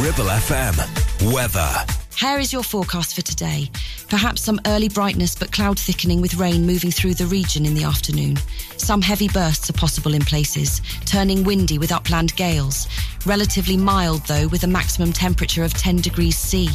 Ribble FM. Weather. Here is your forecast for today. Perhaps some early brightness, but cloud thickening with rain moving through the region in the afternoon. Some heavy bursts are possible in places, turning windy with upland gales. Relatively mild, though, with a maximum temperature of 10 degrees C.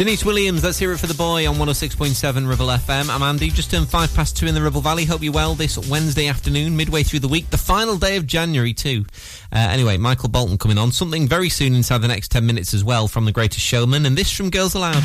Deniece Williams, let's hear it for the boy on 106.7 Ribble FM. I'm Andy, just turned 5 past 2 in the Ribble Valley. Hope you're well this Wednesday afternoon, midway through the week, the final day of January, too. Uh, anyway, Michael Bolton coming on. Something very soon inside the next 10 minutes as well from The Greatest Showman, and this from Girls Aloud.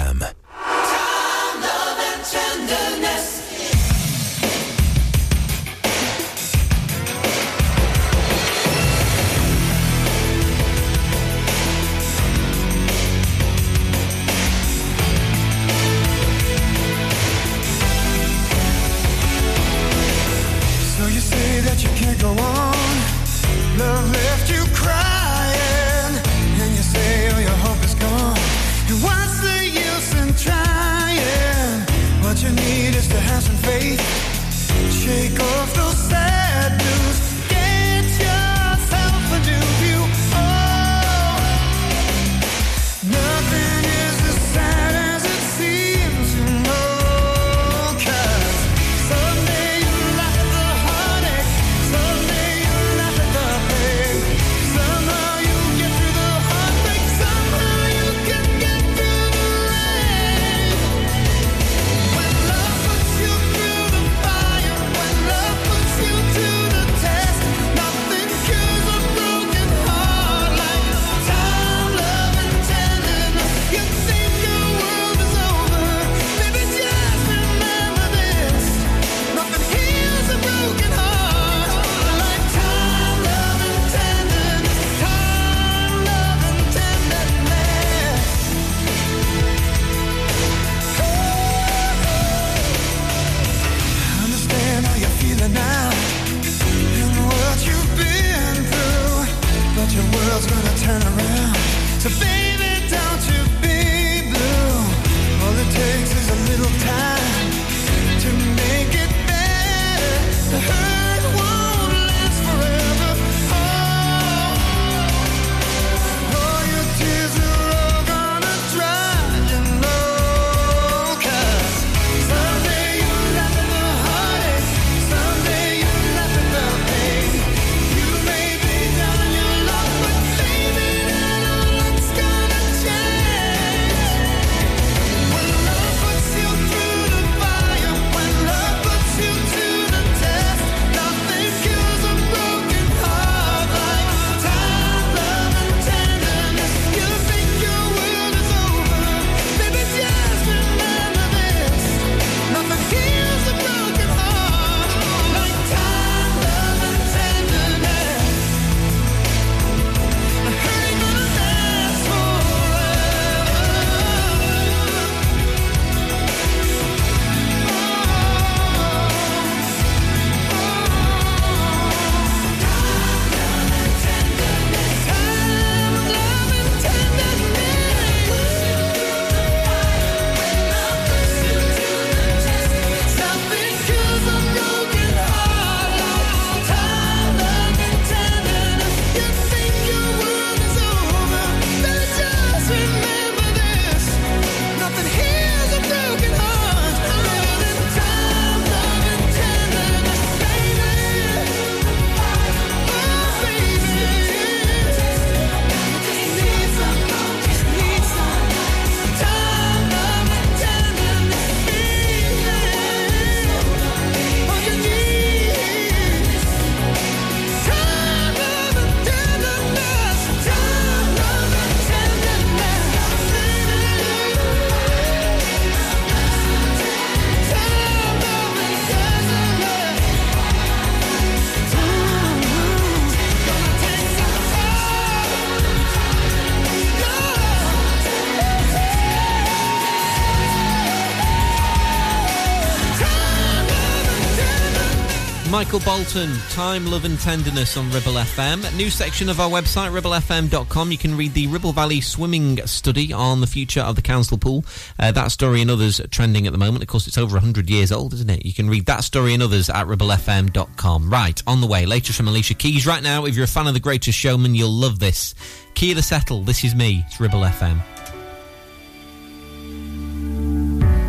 Michael Bolton, Time, Love and Tenderness on Ribble FM. New section of our website, ribblefm.com. You can read the Ribble Valley swimming study on the future of the council pool. Uh, that story and others trending at the moment. Of course, it's over 100 years old, isn't it? You can read that story and others at ribblefm.com. Right, on the way. Latest from Alicia Keys. Right now, if you're a fan of The Greatest Showman, you'll love this. Keala Settle, This Is Me. It's Ribble FM.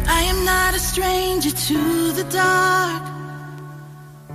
I am not a stranger to the dark.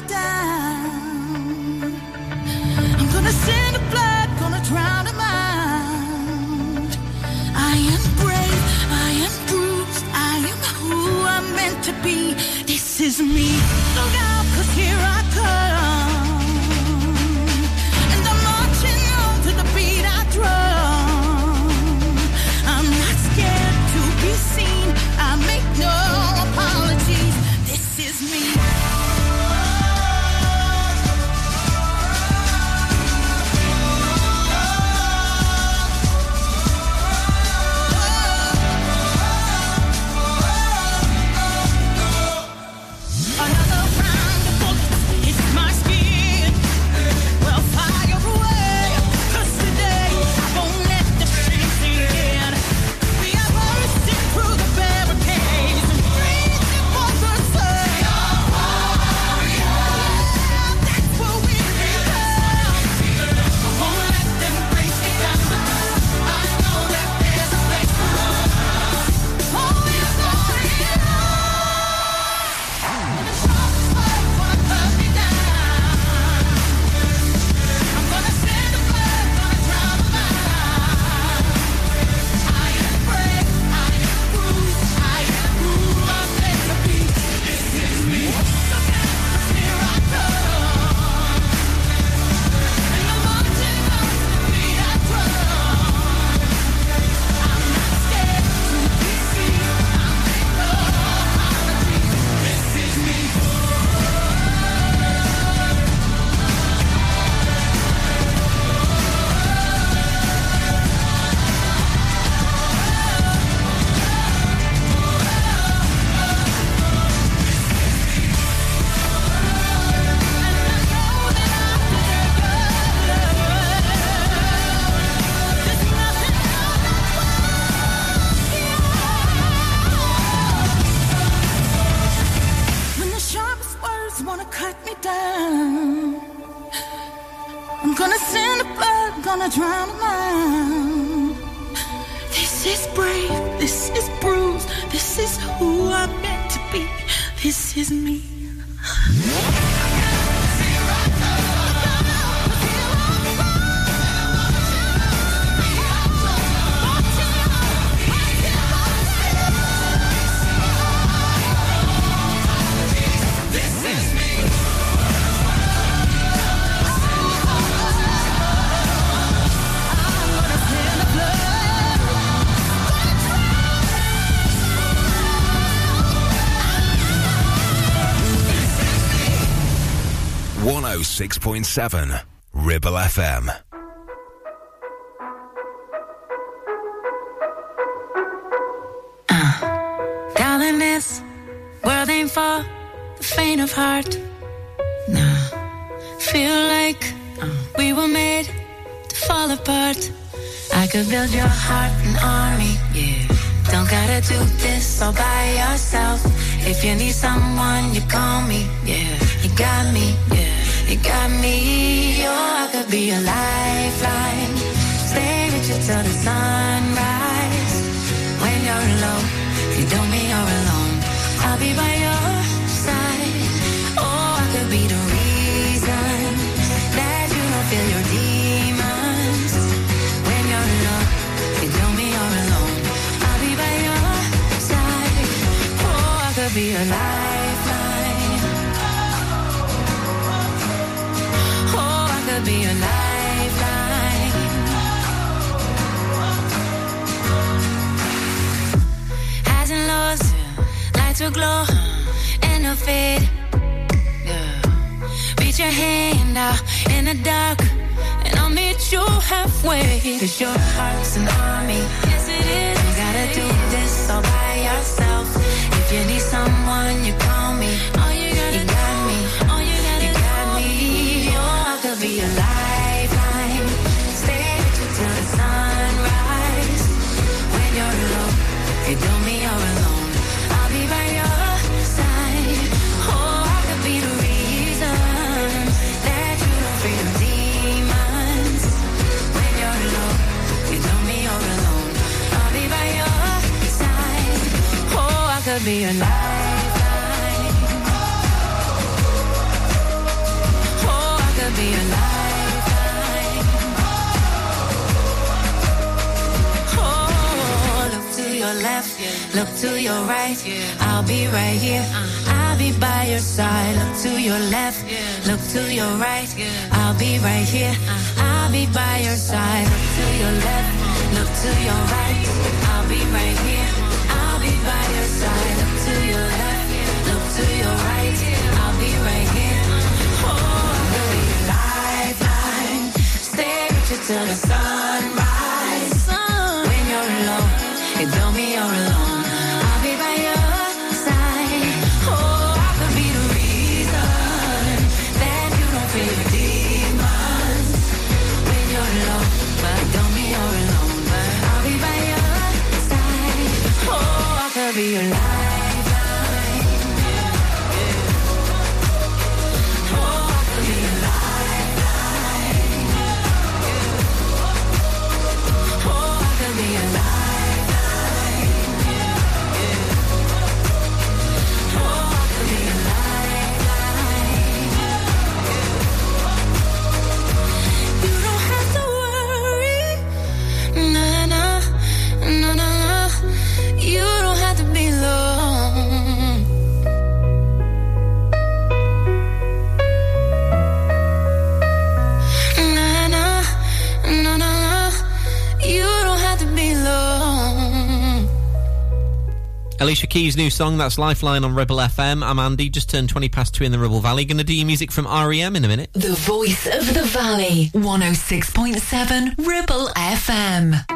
Me down, I'm gonna send a blood, gonna drown 'em out. I am brave, I am bruised, I am who I'm meant to be. This is me. Look out, cause here I come. 7, Ribble FM. Uh, darling, this world ain't for the faint of heart. Nah, feel like uh, we were made to fall apart. I could build your heart an army, yeah. Don't gotta do this all by yourself. If you need someone, you call me, yeah. You got me, yeah. You got me, oh, I could be a lifeline. Stay with you till the sunrise. When you're alone, you don't mean you're alone. I'll be by your side. Oh, I could be the reason that you don't feel your demons. When you're alone, you don't mean you're alone. I'll be by your side. Oh, I could be a be a lifeline. Highs and lows, lights will glow fade. Reach your hand out in the dark, and I'll meet you halfway. Cause your heart's an army. Yes, it is. You gotta do this all by yourself. If you need someone, you call me. All you gotta you got be a lifeline. Stay with you till the sunrise. When you're alone, you do me all alone. I'll be by your side. Oh, I could be the reason that you don't the demons. When you're alone, you do me all alone. I'll be by your side. Oh, I could be. Left, look to your right. I'll be right here. I'll be by your side. Look to your left, look to your right. I'll be right here. I'll be by your side. Look to your left, look to your right. I'll be right here. I'll be by your side. Look to your left, look to your right. I'll be right here. Oh, your lifeline. Stay with you till the sunrise. When you're alone, you tell me you're alone. Keys' new song, that's Lifeline on Ribble FM. I'm Andy, just turned 20 past 2 in the Ribble Valley. To do your music from REM in a minute. The voice of the valley. 106.7 Ribble FM.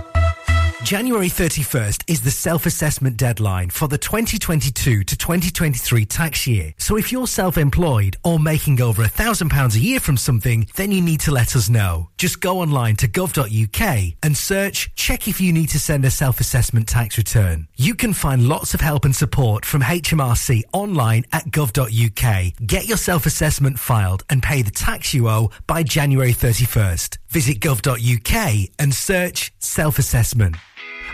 January 31st is the self-assessment deadline for the 2022 to 2023 tax year. So if you're self-employed or making over a thousand pounds a year from something, then you need to let us know. Just go online to gov.uk and search check if you need to send a self-assessment tax return. You can find lots of help and support from HMRC online at gov.uk. Get your self-assessment filed and pay the tax you owe by January 31st. Visit gov.uk and search self-assessment.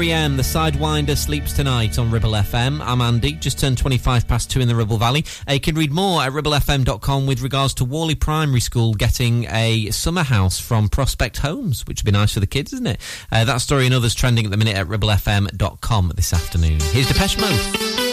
REM, the Sidewinder sleeps tonight on Ribble FM. I'm Andy, just turned 25 past 2 in the Ribble Valley. Uh, you can read more at ribblefm.com with regards to Whalley Primary School getting a summer house from Prospect Homes, which would be nice for the kids, isn't it? Uh, that story and others trending at the minute at ribblefm.com this afternoon. Here's Depeche Mode.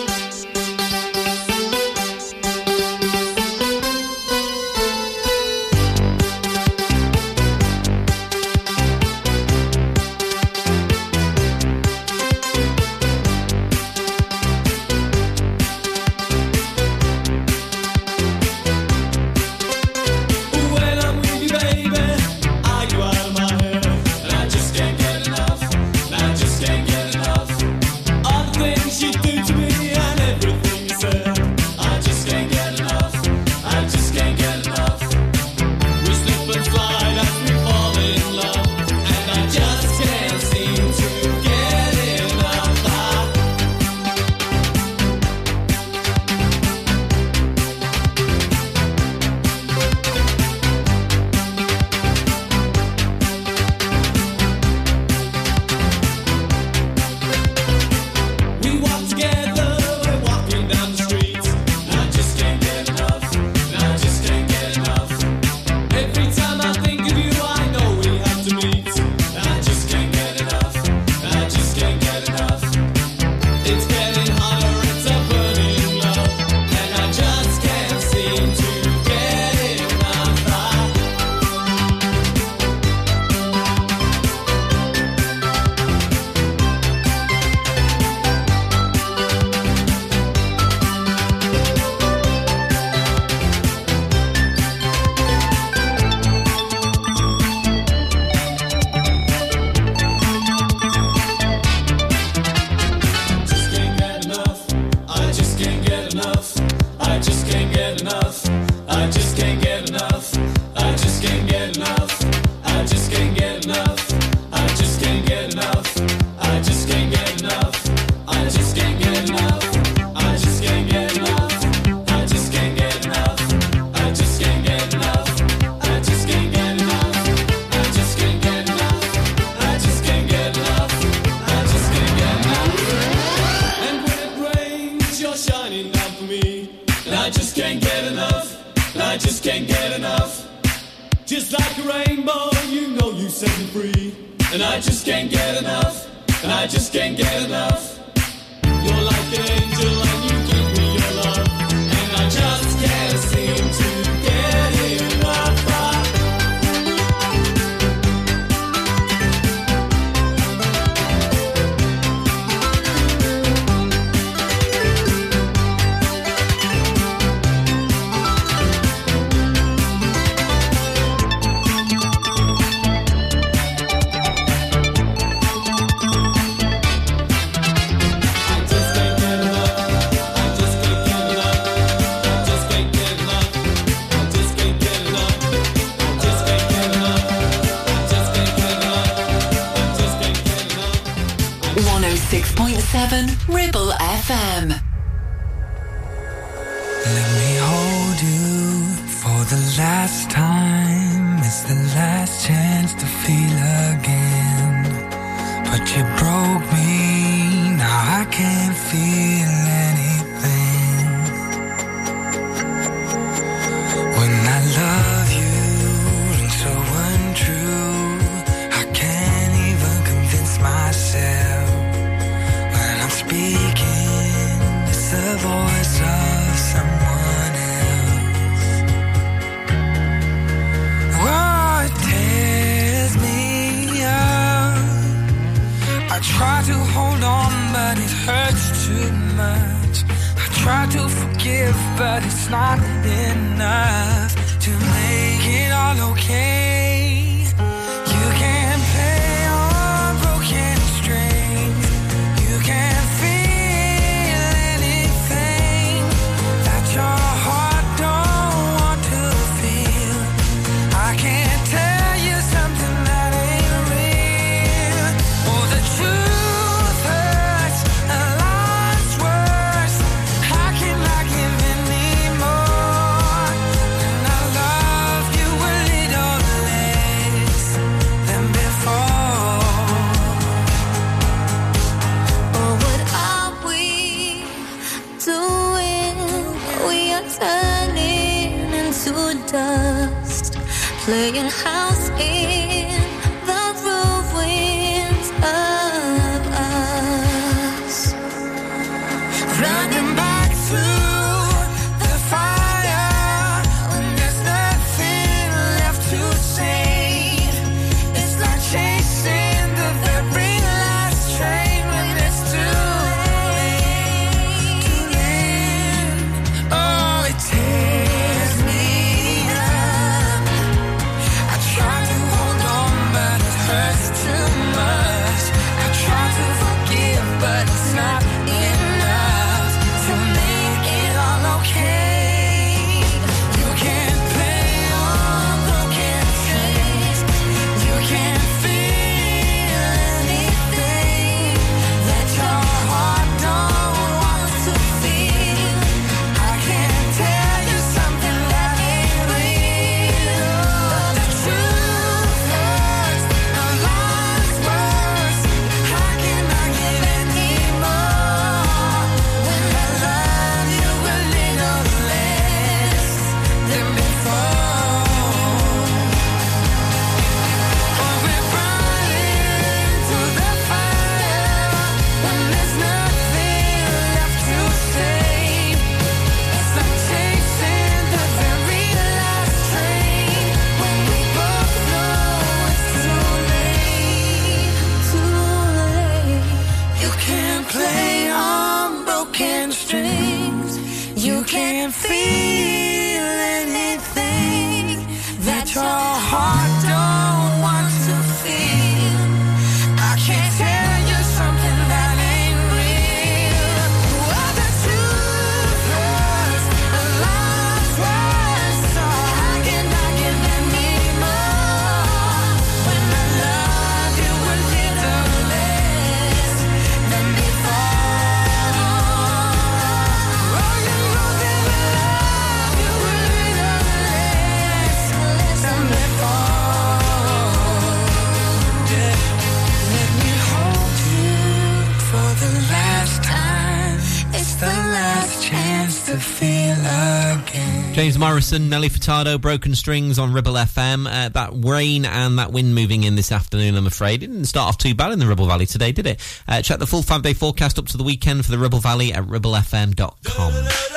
James Morrison, Nelly Furtado, Broken Strings on Ribble FM. Uh, that rain and that wind moving in this afternoon, I'm afraid. It didn't start off too bad in the Ribble Valley today, did it? Uh, check the full five day forecast up to the weekend for the Ribble Valley at ribblefm.com.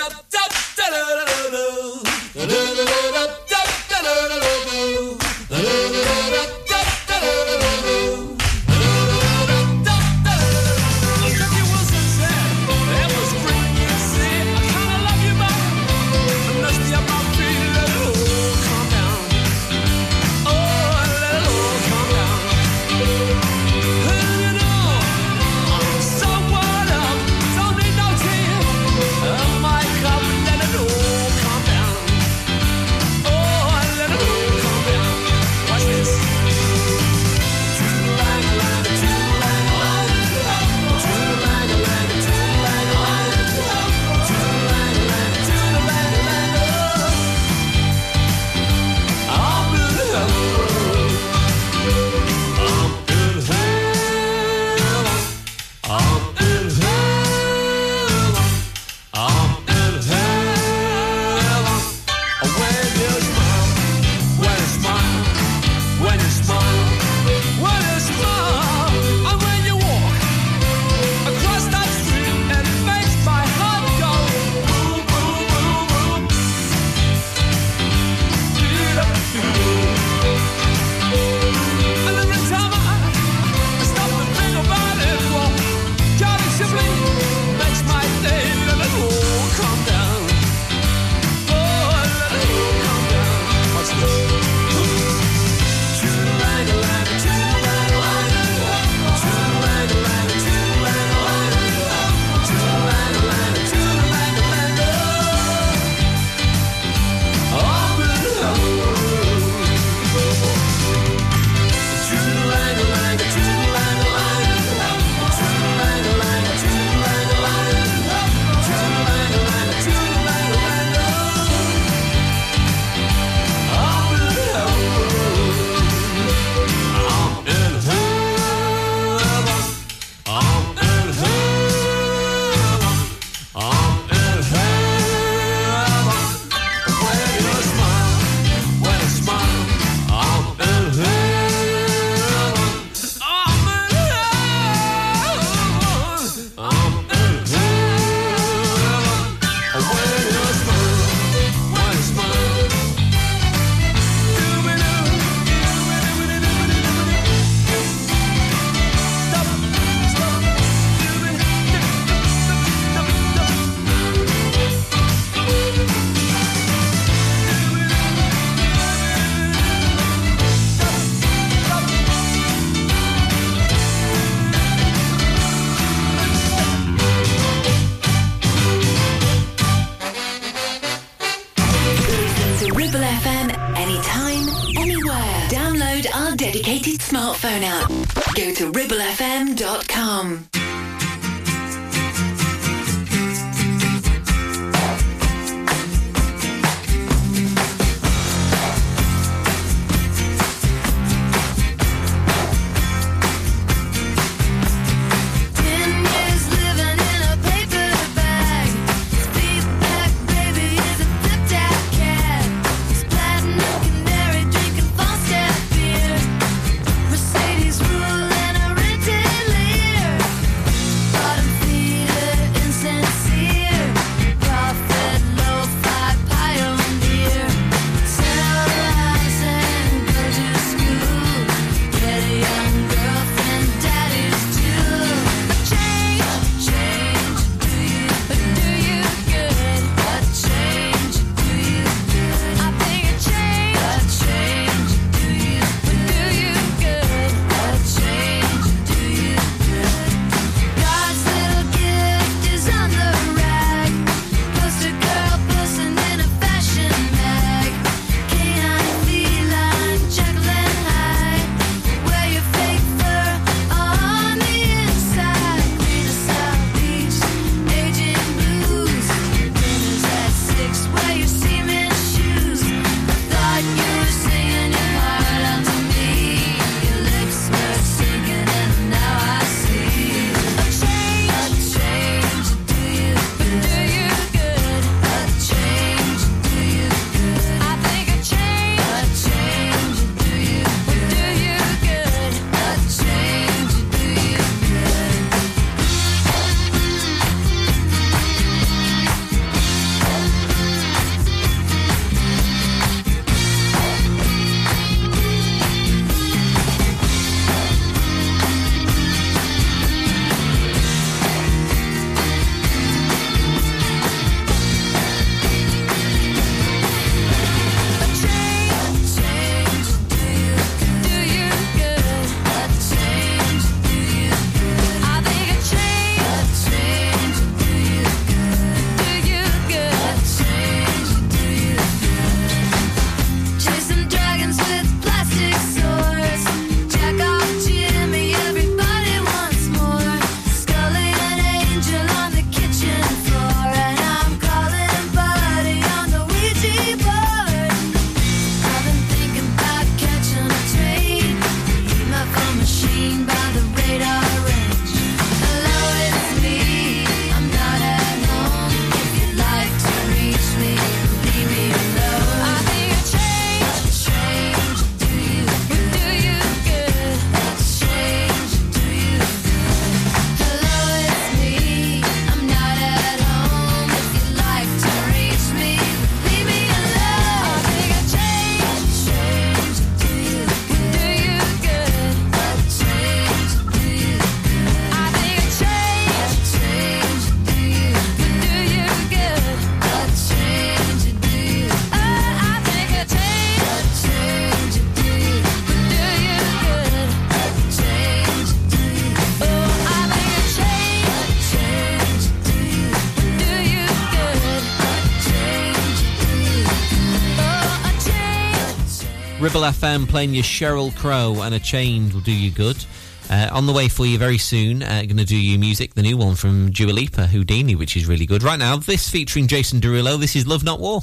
Ribble FM playing your Sheryl Crow and a chain will do you good. Uh, on the way for you very soon, uh, going to do you music, the new one from Dua Lipa, Houdini, which is really good. Right now, this featuring Jason Derulo. This is Love Not War.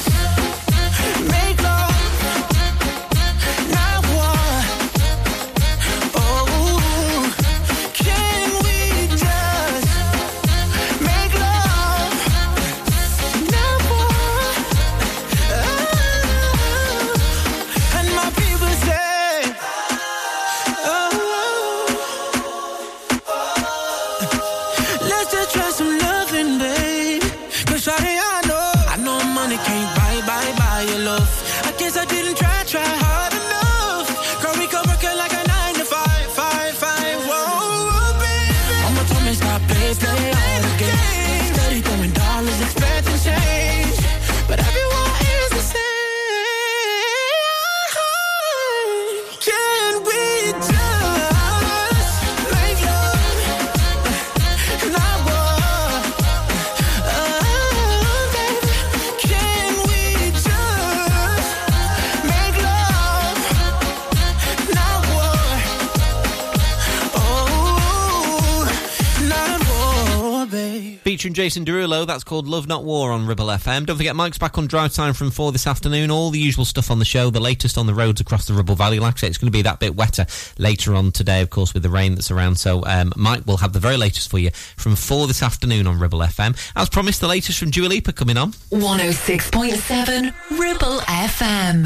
Featuring Jason Derulo, that's called Love Not War on Ribble FM. Don't forget, Mike's back on drive time from 4 this afternoon. All the usual stuff on the show, the latest on the roads across the Ribble Valley. Like I say, it's going to be that bit wetter later on today, of course, with the rain that's around. So um, Mike will have the very latest for you from 4 this afternoon on Ribble FM. As promised, the latest from Dua Lipa coming on. 106.7 Ribble FM.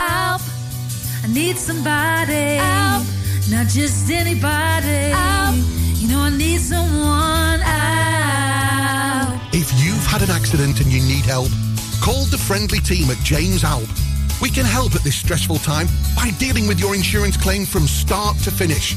Help. I need somebody. Help. Not just anybody. Help. You know, I need someone. Help. If you've had an accident and you need help, call the friendly team at James Alpe. We can help at this stressful time by dealing with your insurance claim from start to finish.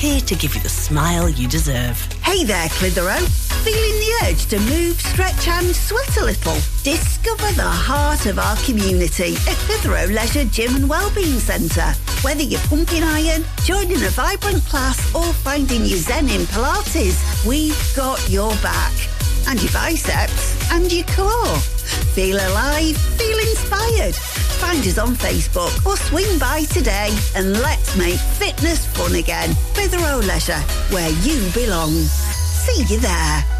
here to give you the smile you deserve. Hey there, Clitheroe. Feeling the urge to move, stretch and sweat a little? Discover the heart of our community at Clitheroe Leisure Gym and Wellbeing Centre. Whether you're pumping iron, joining a vibrant class or finding your zen in Pilates, we've got your back. And your biceps and your core. Feel alive, feel inspired. Find us on Facebook or swing by today and let's make fitness fun again. Clitheroe Leisure, where you belong. See you there.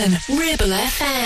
Ribble FM.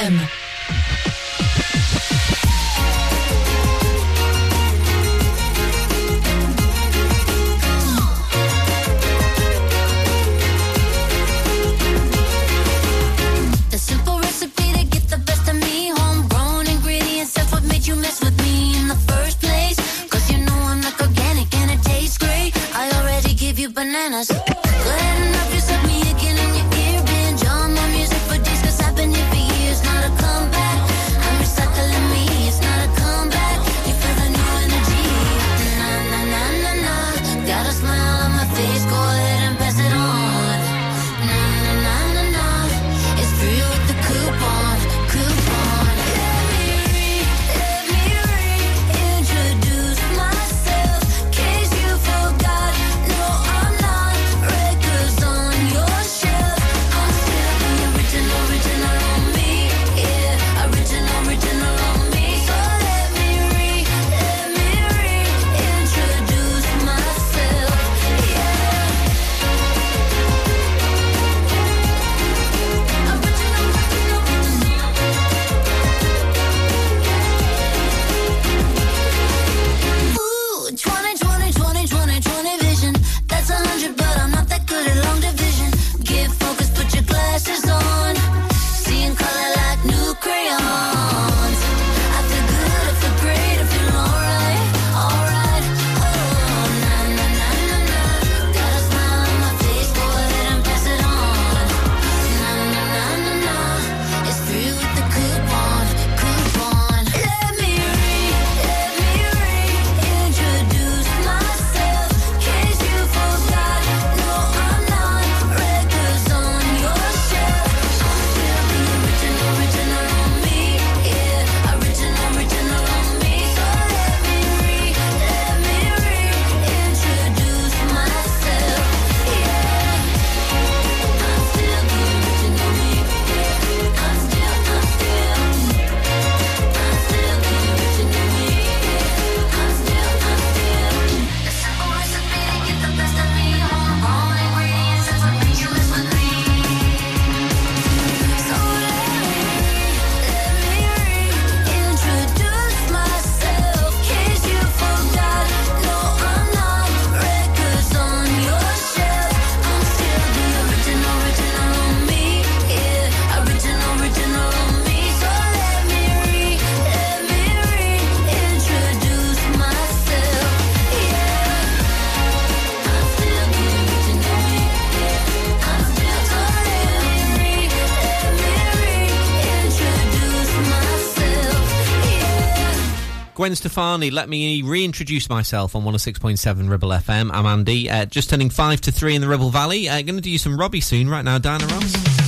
Gwen Stefani. Let me reintroduce myself on 106.7 Ribble FM. I'm Andy, uh, just turning 5 to 3 in the Ribble Valley. Uh, Going to do you some Robbie soon, right now, Diana Ross.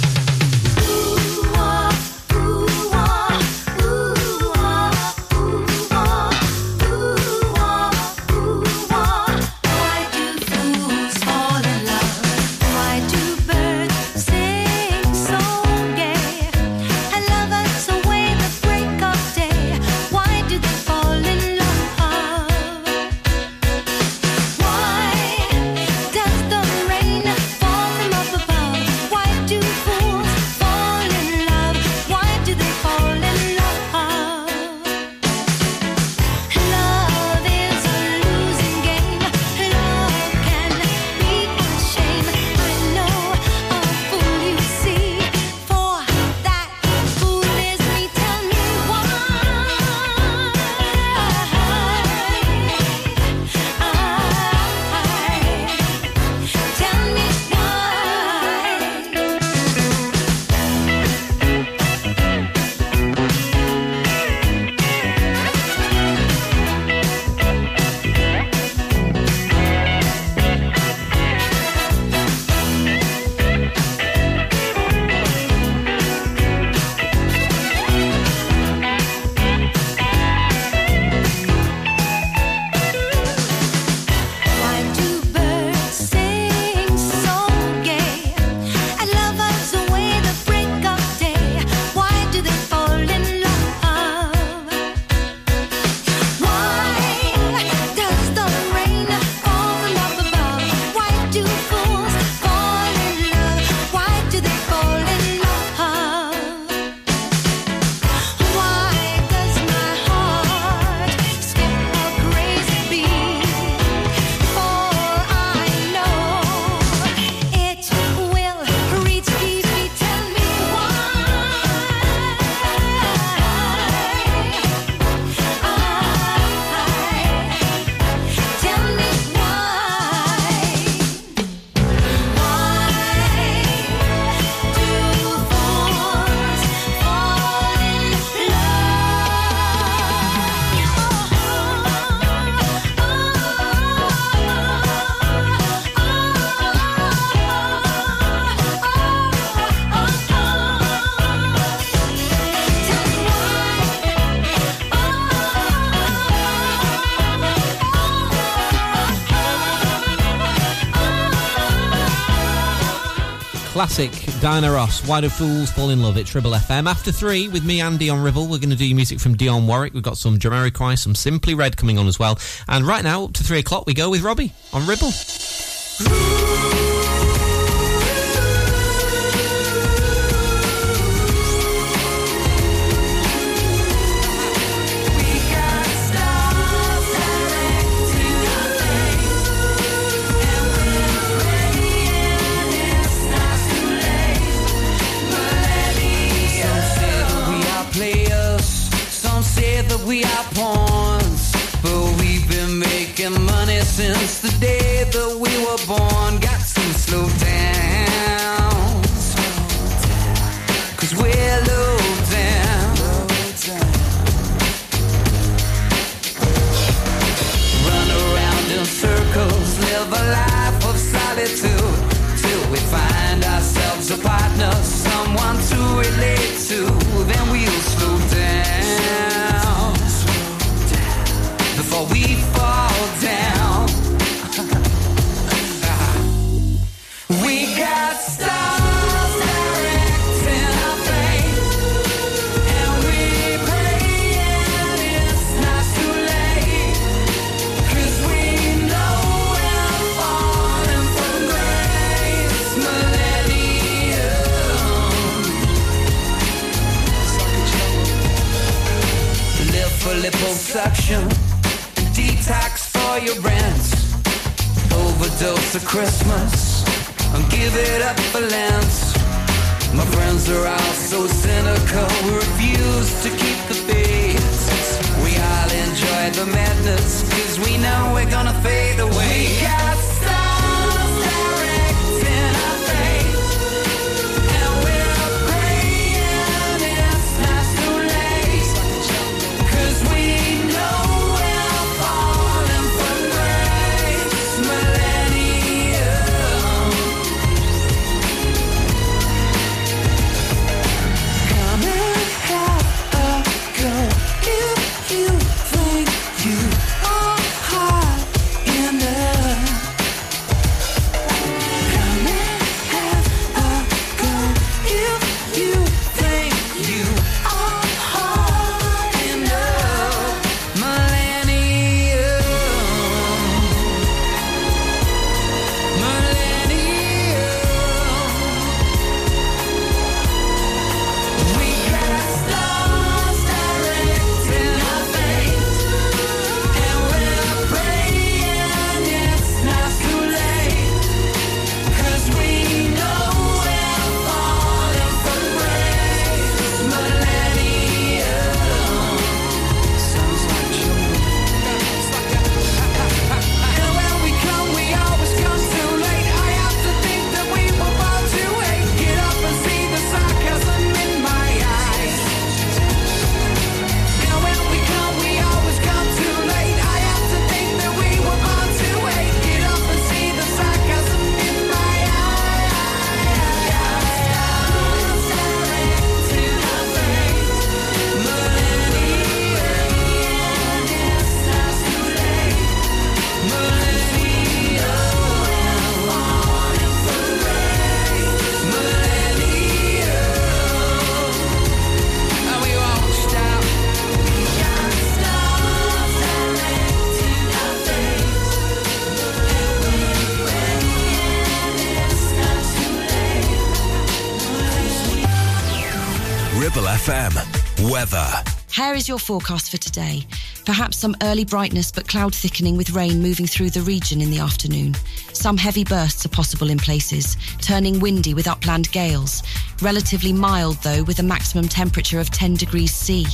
classic, Diana Ross, Why Do Fools Fall in Love at Ribble FM. After three, with me and Dion Ribble, we're going to do music from Dionne Warwick. We've got some Jamiroquai, some Simply Red coming on as well. And right now, up to three o'clock, we go with Robbie on Ribble. Ribble FM. Weather. Here is your forecast for today. Perhaps some early brightness, but cloud thickening with rain moving through the region in the afternoon. Some heavy bursts are possible in places, turning windy with upland gales. Relatively mild, though, with a maximum temperature of 10 degrees C.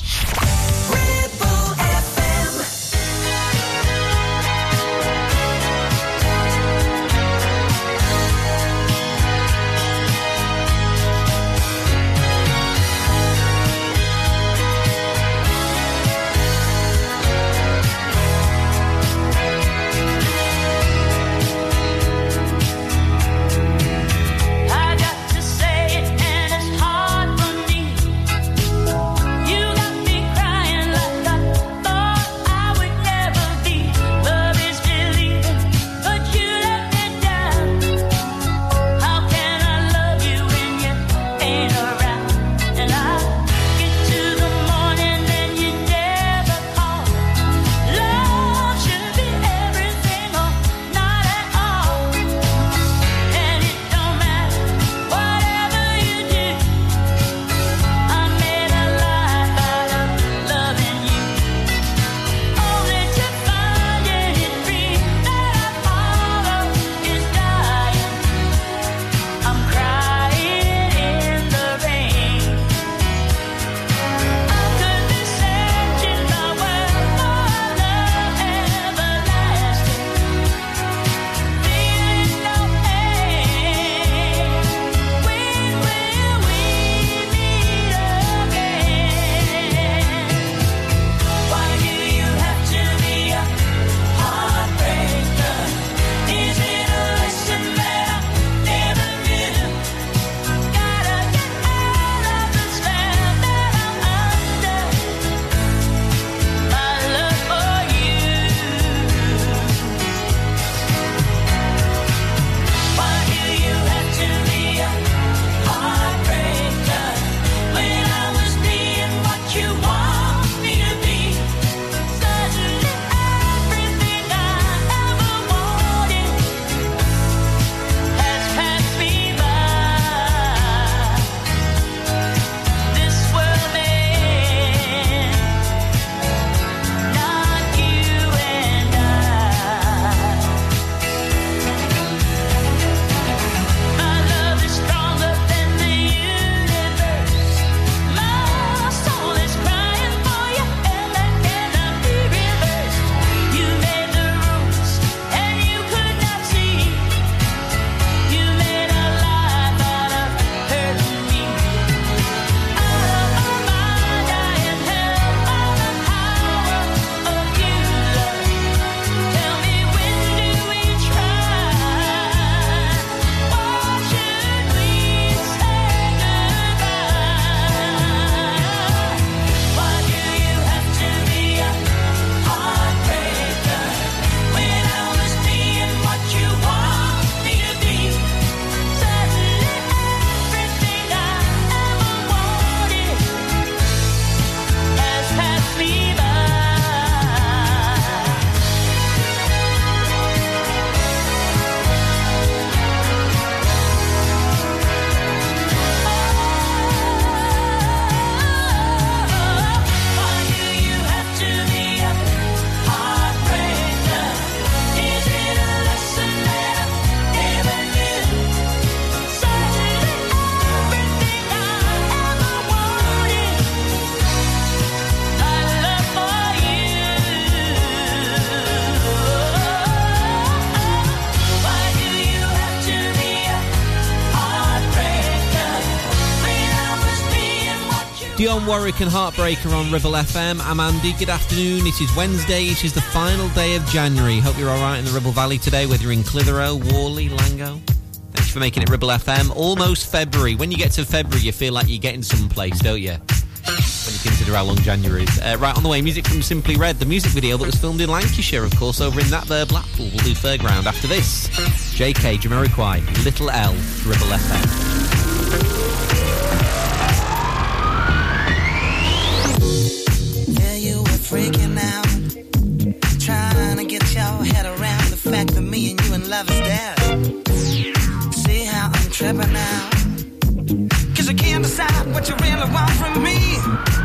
Dionne Warwick and Heartbreaker on Ribble FM. I'm Andy. Good afternoon. It is Wednesday. It is the final day of January. Hope you're all right in the Ribble Valley today, whether you're in Clitheroe, Whalley, Langho. Thanks for making it Ribble FM. Almost February. When you get to February, you feel like you're getting someplace, don't you? When you consider how long January is. Uh, right on the way, music from Simply Red, the music video that was filmed in Lancashire, of course, over in that there Blackpool. We'll do Fairground after this. JK, Jamiroquai, Little L, Ribble FM. Now. Cause I can't decide what you really want from me.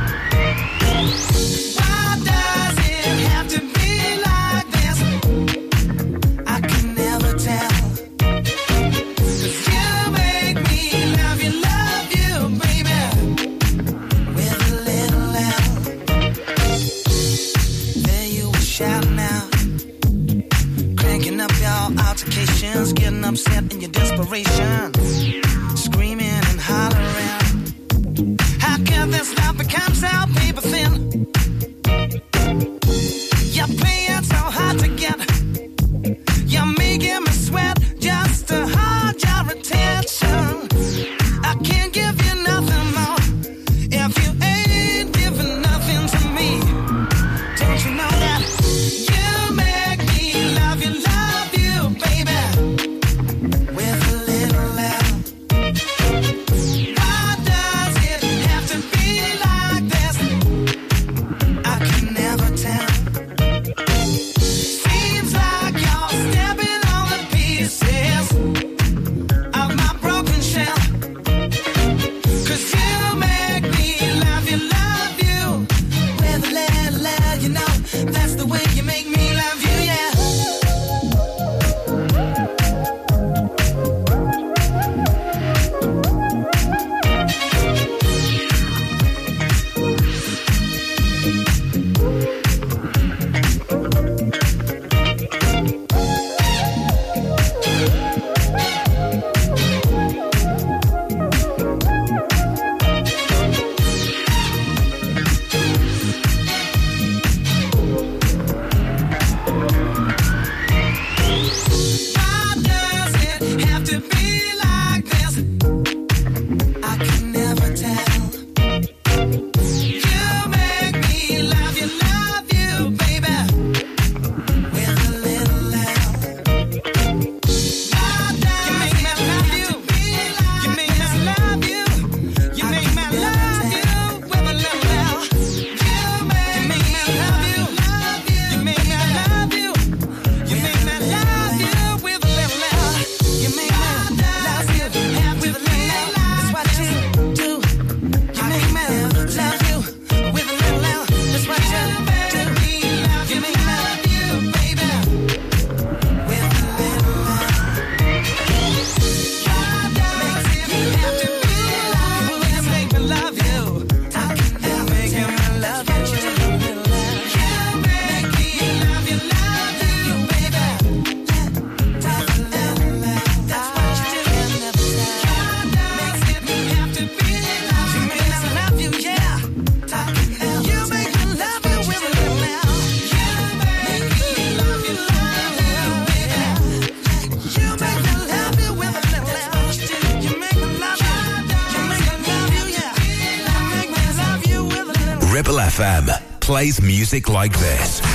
Music like this.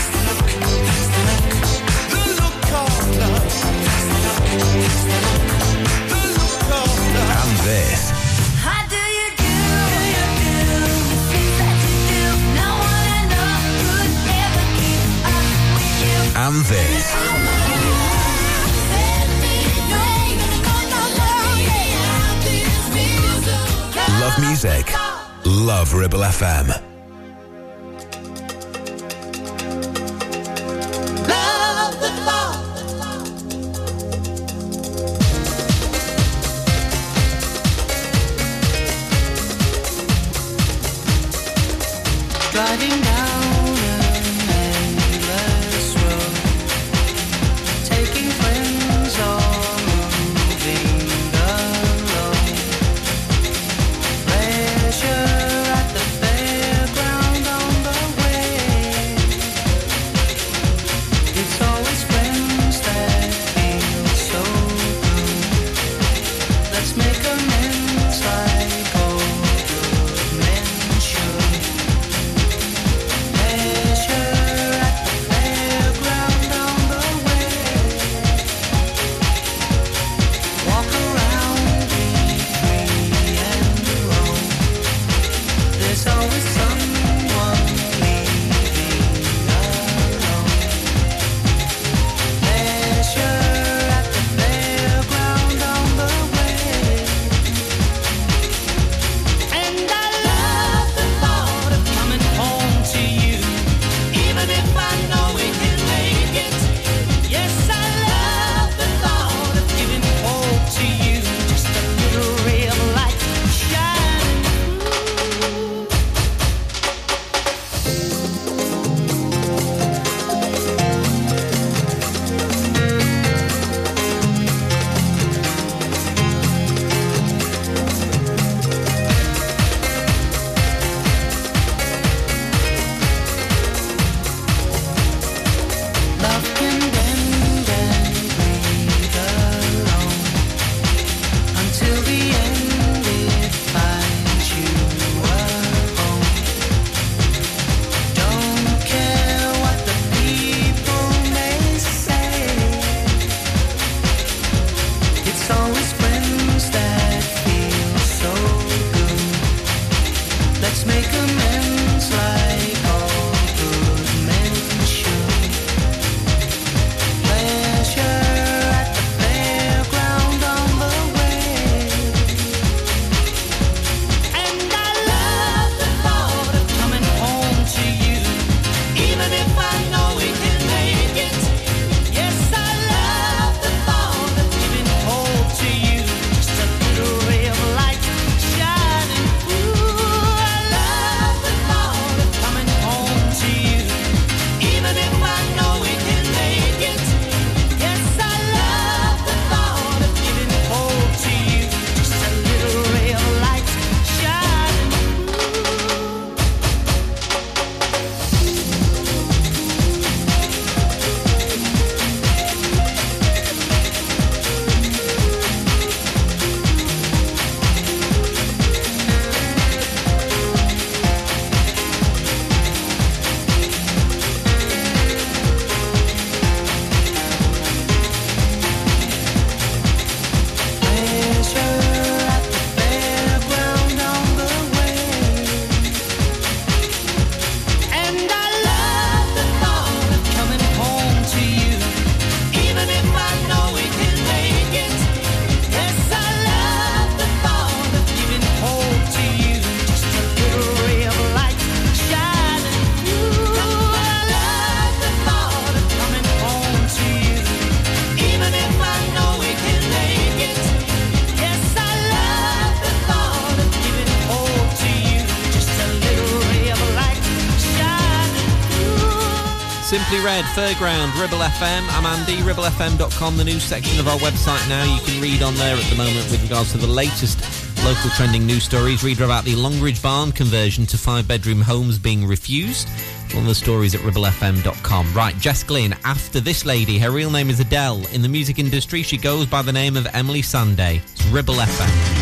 Fairground, Ribble FM. I'm Andy, ribblefm.com, the news section of our website now. You can read on there at the moment with regards to the latest local trending news stories. Read about the Longridge Barn conversion to five-bedroom homes being refused. One of the stories at ribblefm.com. Right, Jess Glynne, after this lady, her real name is Adele. In the music industry, she goes by the name of Emeli Sandé. It's Ribble FM.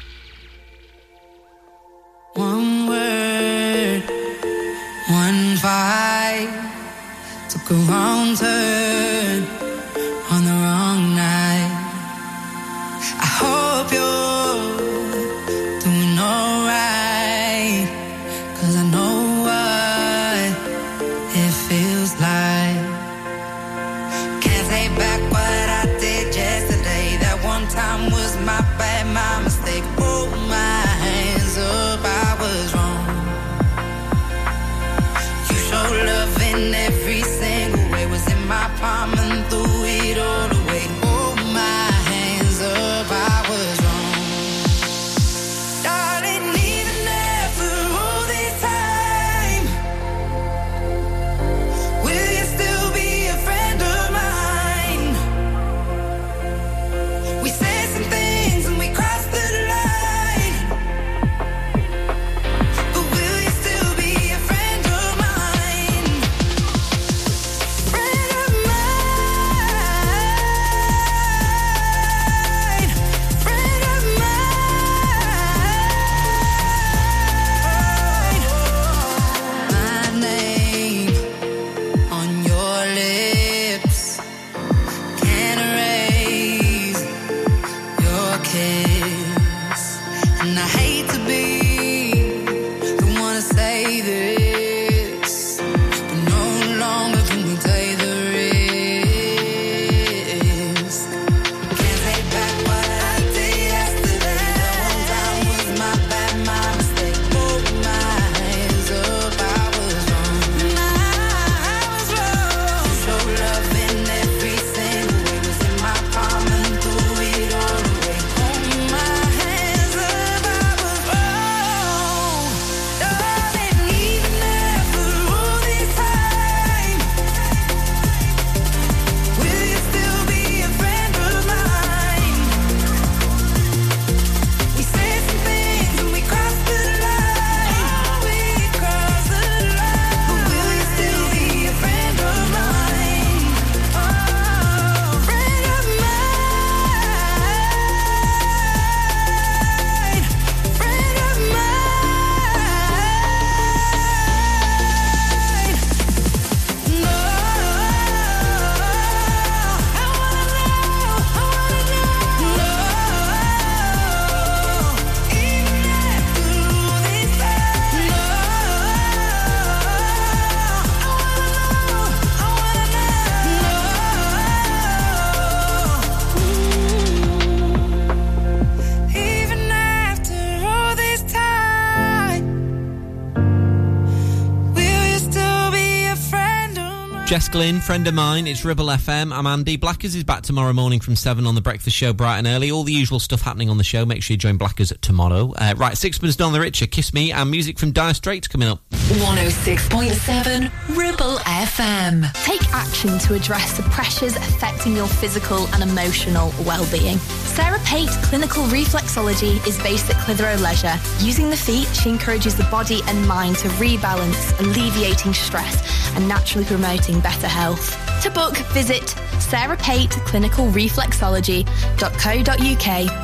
Jess Glynne, friend of mine. It's Ribble FM. I'm Andy. Blackers is back tomorrow morning from 7 on The Breakfast Show, bright and early. All the usual stuff happening on the show. Make sure you join Blackers tomorrow. Uh, right, Sixpence None the Richer, Kiss Me, and music from Dire Straits coming up. 106.7 Ribble FM. Take action to address the pressures affecting your physical and emotional well-being. Sarah Pate Clinical Reflexology is based at Clitheroe Leisure. Using the feet, she encourages the body and mind to rebalance, alleviating stress and naturally promoting better health. To book, visit Sarah Pate Clinical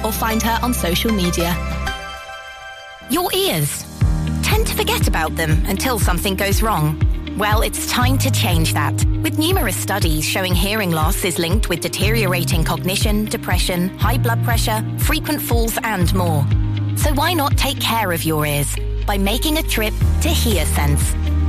or find her on social media. Your ears. Tend to forget about them until something goes wrong. Well, it's time to change that. With numerous studies showing hearing loss is linked with deteriorating cognition, depression, high blood pressure, frequent falls, and more. So why not take care of your ears by making a trip to HearSense?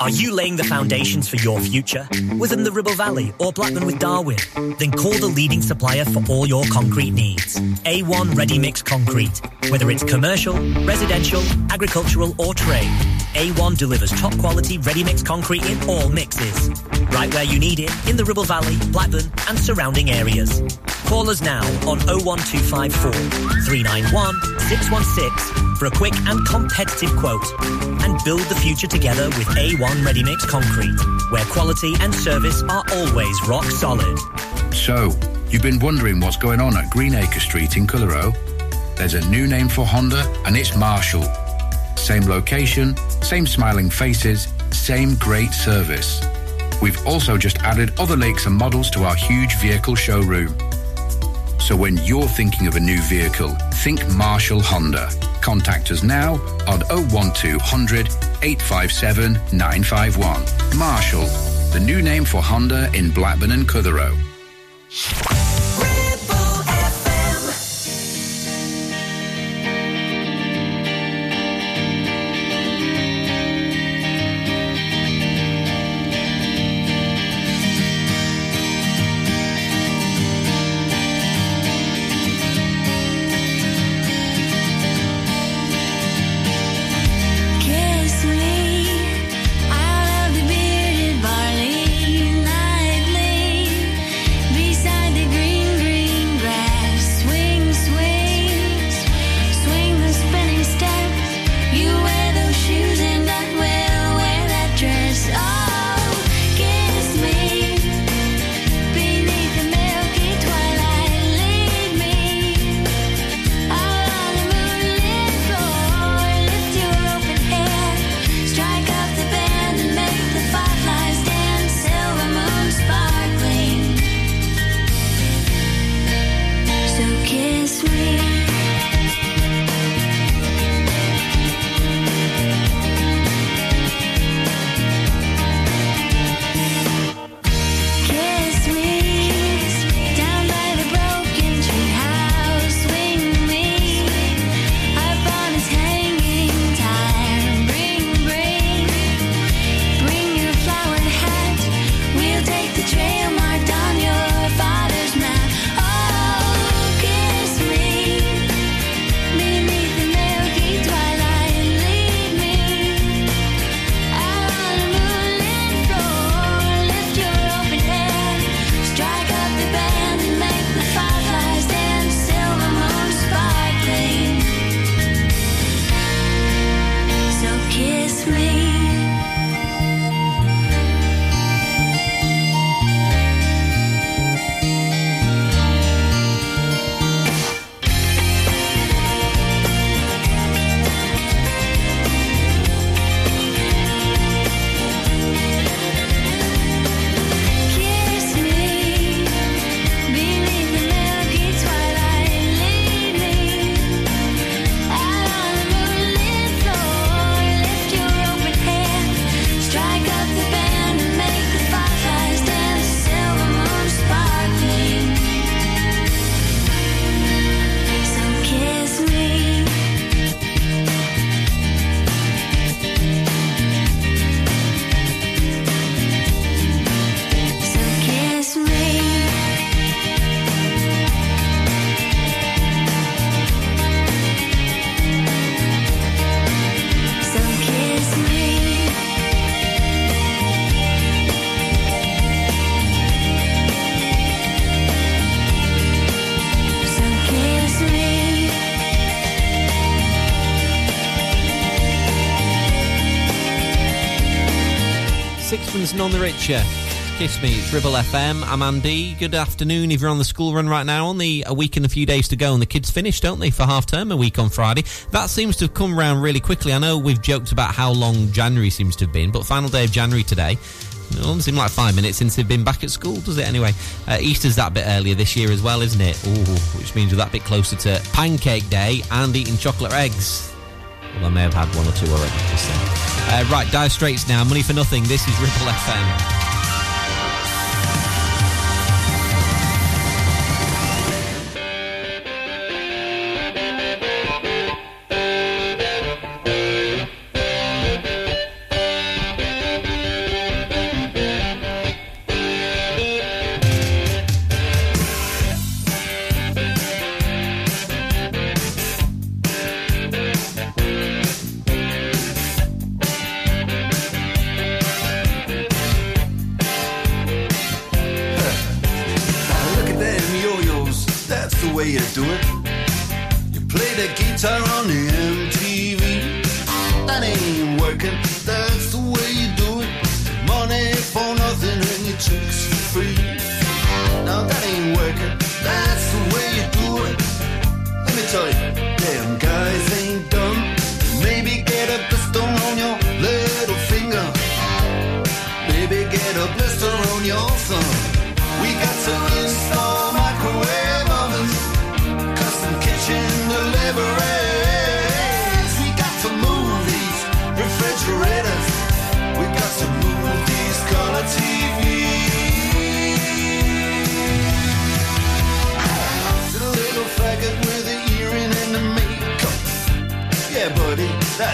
Are you laying the foundations for your future? Within the Ribble Valley or Blackburn with Darwen? Then call the leading supplier for all your concrete needs. A1 Ready Mix Concrete. Whether it's commercial, residential, agricultural or trade, A1 delivers top quality ready mix concrete in all mixes. Right where you need it, in the Ribble Valley, Blackburn and surrounding areas. Call us now on 01254 391 616 for a quick and competitive quote. And build the future together with A1 Ready Mix Concrete, where quality and service are always rock solid. So, you've been wondering what's going on at Greenacre Street in Clitheroe? There's a new name for Honda, and it's Marshall. Same location, same smiling faces, same great service. We've also just added other lakes and models to our huge vehicle showroom. So when you're thinking of a new vehicle, think Marshall Honda. Contact us now on 01200 857 951. Marshall, the new name for Honda in Blackburn and Clitheroe. None. Kiss me, it's Ribble FM. I'm Andy. Good afternoon if you're on the school run right now. Only a week and a few days to go, and the kids finish, don't they, for half term, a week on Friday. That seems to have come round really quickly. I know we've joked about how long January seems to have been, but final day of January today. It doesn't seem like five minutes since they've been back at school, does it? Anyway, uh, Easter's that bit earlier this year as well, isn't it? Ooh, which means we're that bit closer to Pancake Day and eating chocolate eggs. Well, I may have had one or two already. Uh, right, Dire Straits now. Money for nothing. This is Ribble FM. Chicks for free.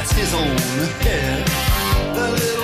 That's his own hair. The little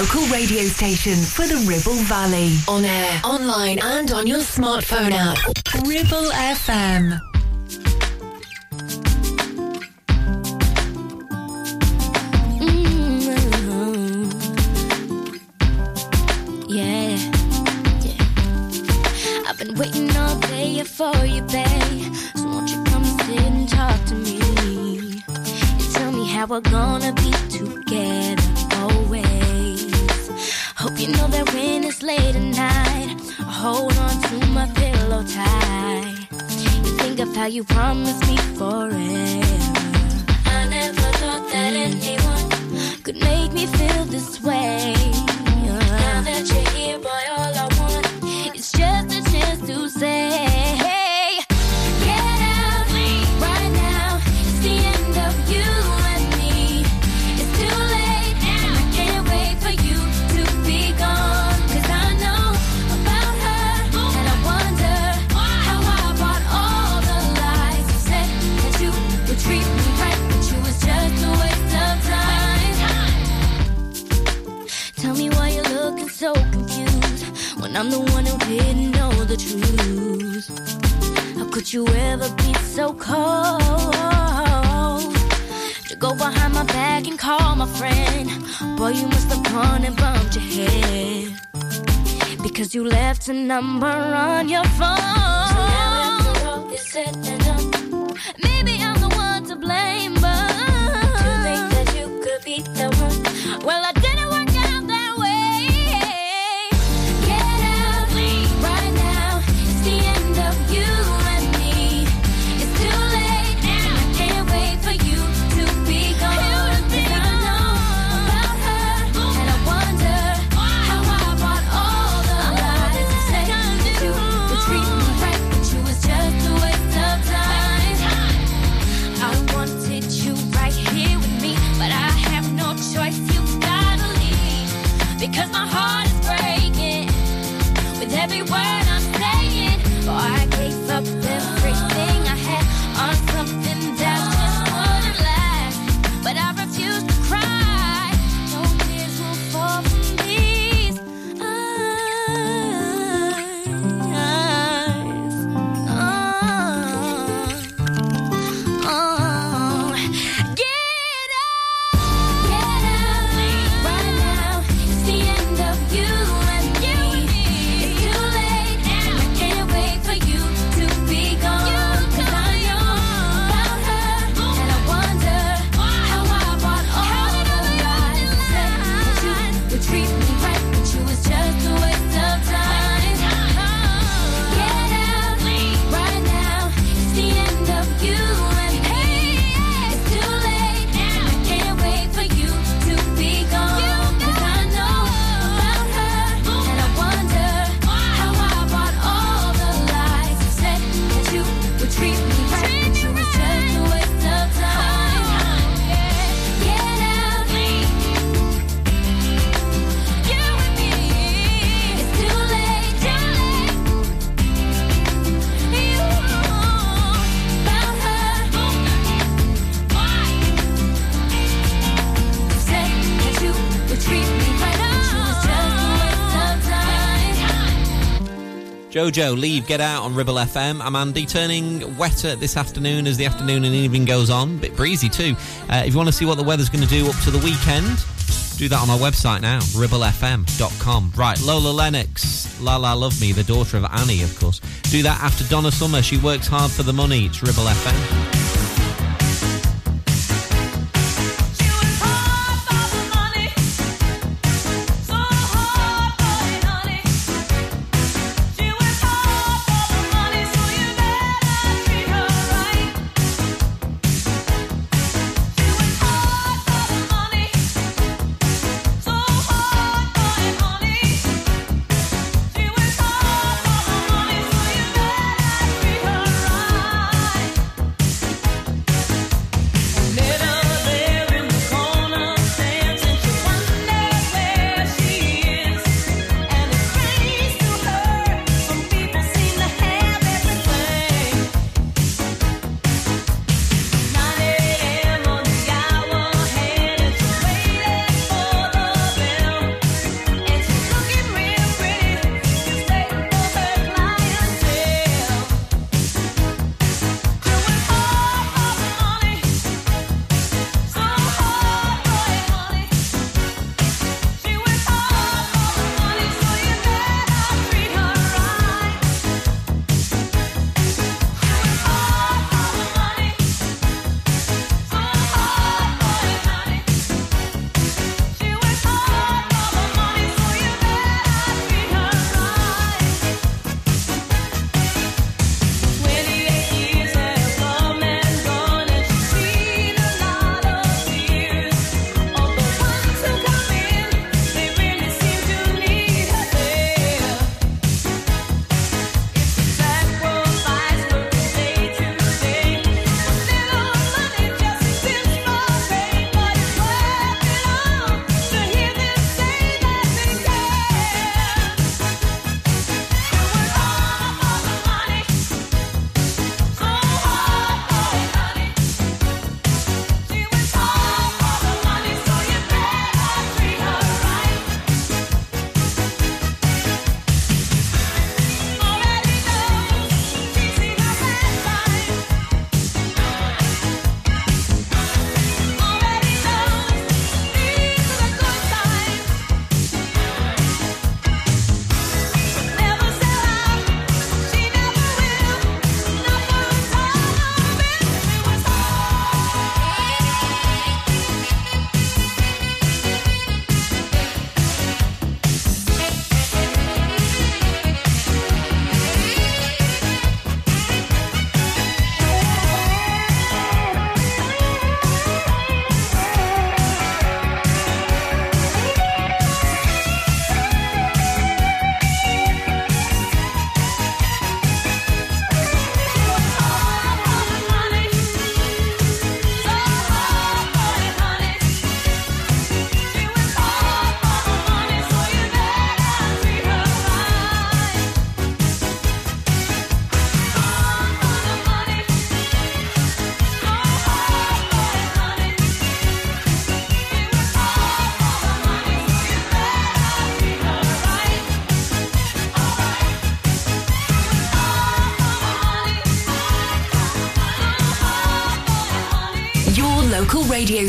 local radio station for the Ribble Valley. On air, online, and on your smartphone app. Ribble FM. Mm-hmm. Yeah. yeah. I've been waiting all day for you, babe. So won't you come sit and talk to me? You tell me how we're gonna be together oh, always. Hope you know that when it's late at night, I hold on to my pillow tight. You think of how you promised me forever. I never thought that anyone could make me feel this way. Now that you're here, boy, all I want is just a chance to say. I'm the one who didn't know the truth. How could you ever be so cold? To go behind my back and call my friend. Boy, you must have gone and bumped your head. Because you left a number on your phone. So now and Jojo, leave, get out on Ribble FM. I'm Andy. Turning wetter this afternoon as the afternoon and evening goes on. Bit breezy too. Uh, if you want to see what the weather's going to do up to the weekend, do that on our website now, ribblefm.com. Right, Lola Lennox, La La Love Me, the daughter of Annie, of course. Do that after Donna Summer. She works hard for the money. It's Ribble FM.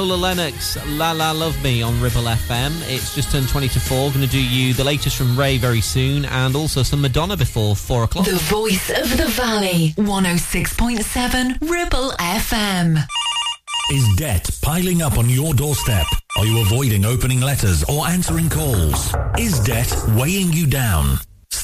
Lola Lennox, La La Love Me on Ribble FM. It's just turned 20 to 4. Going to do you the latest from Ray very soon and also some Madonna before 4 o'clock. The voice of the valley. 106.7 Ribble FM. Is debt piling up on your doorstep? Are you avoiding opening letters or answering calls? Is debt weighing you down?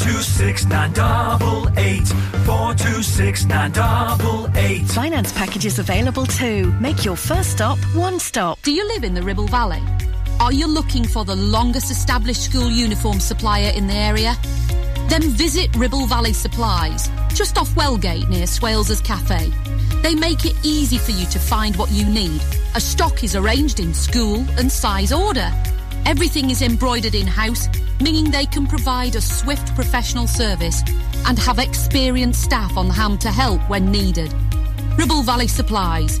426 988. 426 988. Finance packages available too. Make your first stop one stop. Do you live in the Ribble Valley? Are you looking for the longest established school uniform supplier in the area? Then visit Ribble Valley Supplies, just off Wellgate near Swales's Cafe. They make it easy for you to find what you need. A stock is arranged in school and size order. Everything is embroidered in-house, meaning they can provide a swift professional service and have experienced staff on hand to help when needed. Ribble Valley Supplies,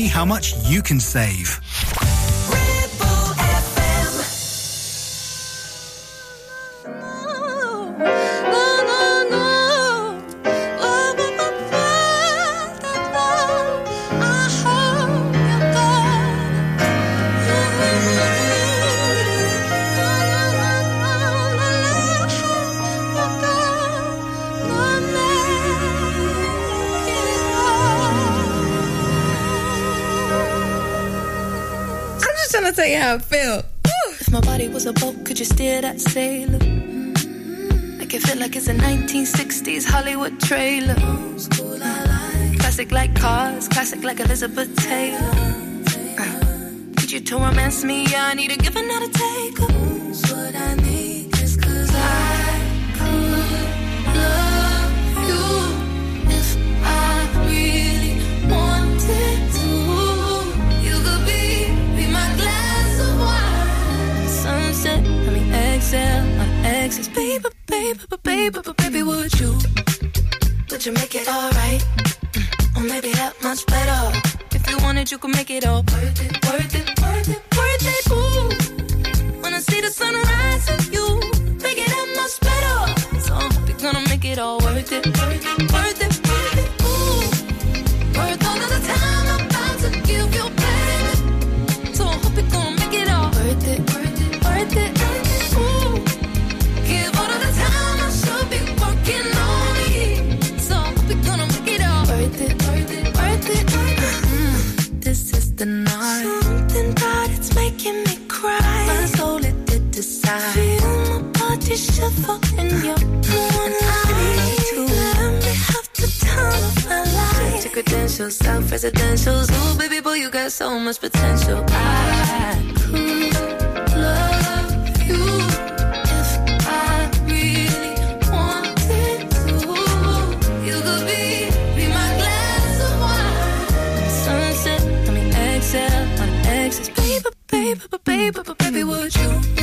see how much you can save. tell you how I feel. If my body was a boat, could you steer that sailor? Mm-hmm. Make it feel like it's a 1960s Hollywood trailer. Old school, I like. Classic like cars, classic like Elizabeth Taylor. Taylor, Taylor. Uh, could you to romance me? I need a give another take. Ooh. Texas, baby, baby, but baby, but baby, would you? Would you make it alright? Mm. Or maybe that much better. If you wanted, you could make it all worth it, worth it, worth it, worth it. Ooh, when I see the sunrise, you make it that much better. So I hope you're gonna make it all worth it. residential, residentials. Ooh, baby boy, you got so much potential. I could love you. Baby, baby, baby, baby, would you?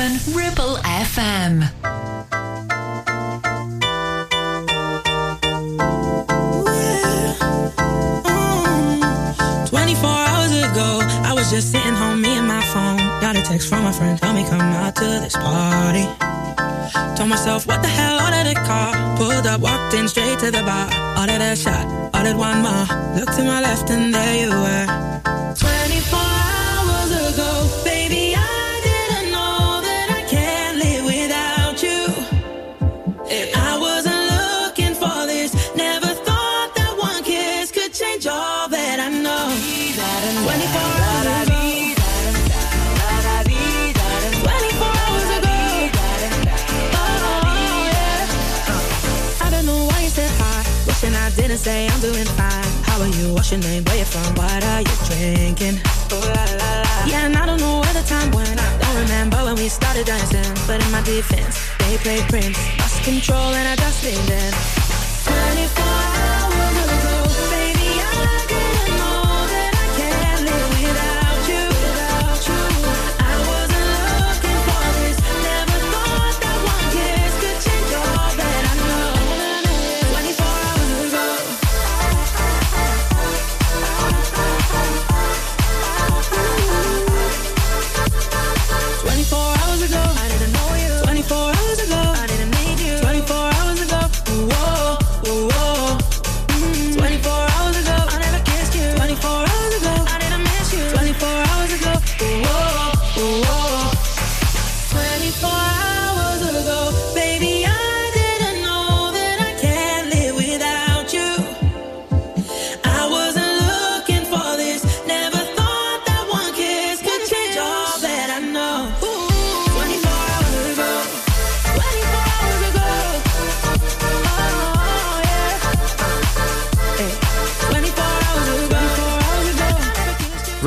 Ribble.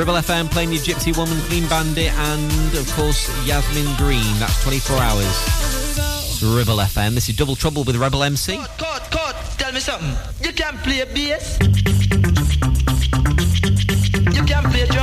Ribble FM playing your Gypsy Woman, Clean Bandit, and of course Yasmin Green. That's 24 hours. It's Ribble FM. This is Double Trouble with Rebel MC. Cut, cut, cut. Tell me something. You can't play bass. You can't play drum.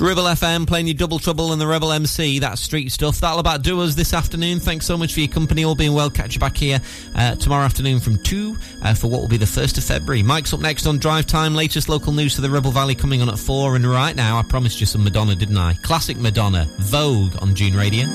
It's FM playing your Double Trouble and the Rebel MC. That street stuff. That'll about do us this afternoon. Thanks so much for your company. All being well. Catch you back here uh, tomorrow afternoon from 2 uh, for what will be the 1st of February. Mike's up next on Drive Time. Latest local news to the Ribble Valley coming on at 4. And right now, I promised you some Madonna, didn't I? Classic Madonna, Vogue on June Radio.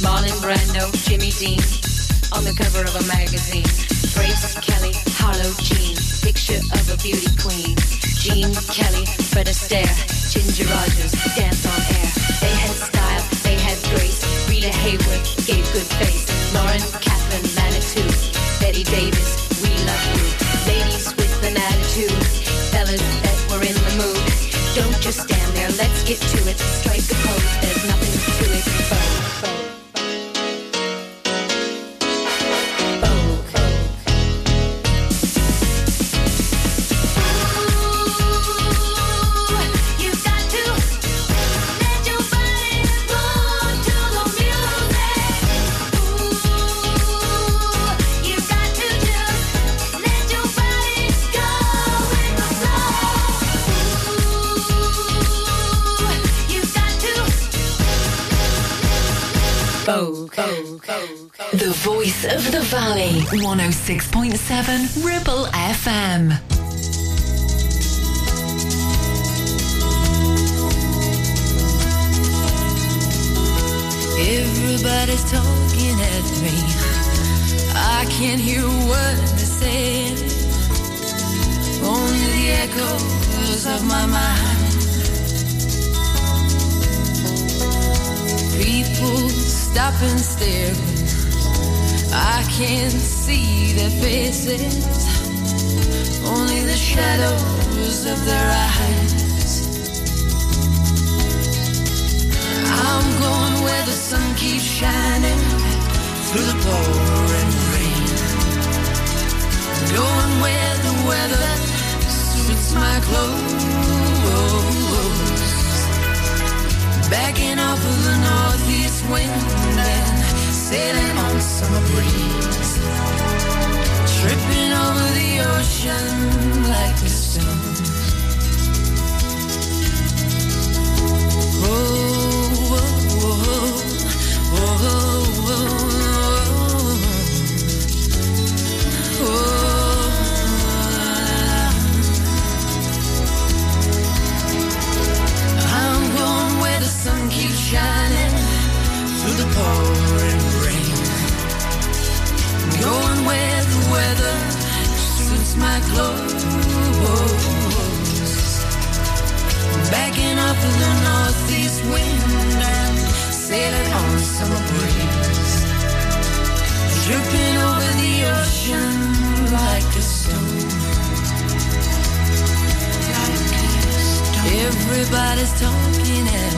Marlon Brando, Jimmy Dean, on the cover of a magazine. Grace Kelly, Harlow Jean, picture of a beauty queen. Gene Kelly, Fred Astaire, Ginger Rogers, dance on air. They had style, they had grace. Rita Hayworth gave good face. Lauren Kaplan, Manitou, Bette Davis, we love you. Ladies with an attitude, fellas that were in the mood. Don't just stand there, let's get to it. Strike the pose. 106.7 Ribble FM. Everybody's talking at me. I can't hear what they're saying. Only the echoes of my mind. People stop and stare. I can't see their faces. Only the shadows of their eyes. I'm going where the sun keeps shining through the pouring rain. Going where the weather suits my clothes. Backing off of the northeast wind and sailing on summer breeze. Tripping over the ocean like a stone. Oh, oh, oh, oh, oh, oh. I'm going where the sun keeps shining through the pouring rain. Where the weather suits my clothes. Backing up the northeast wind and sailing on summer breeze. Dripping over the ocean like a stone. Everybody's talking at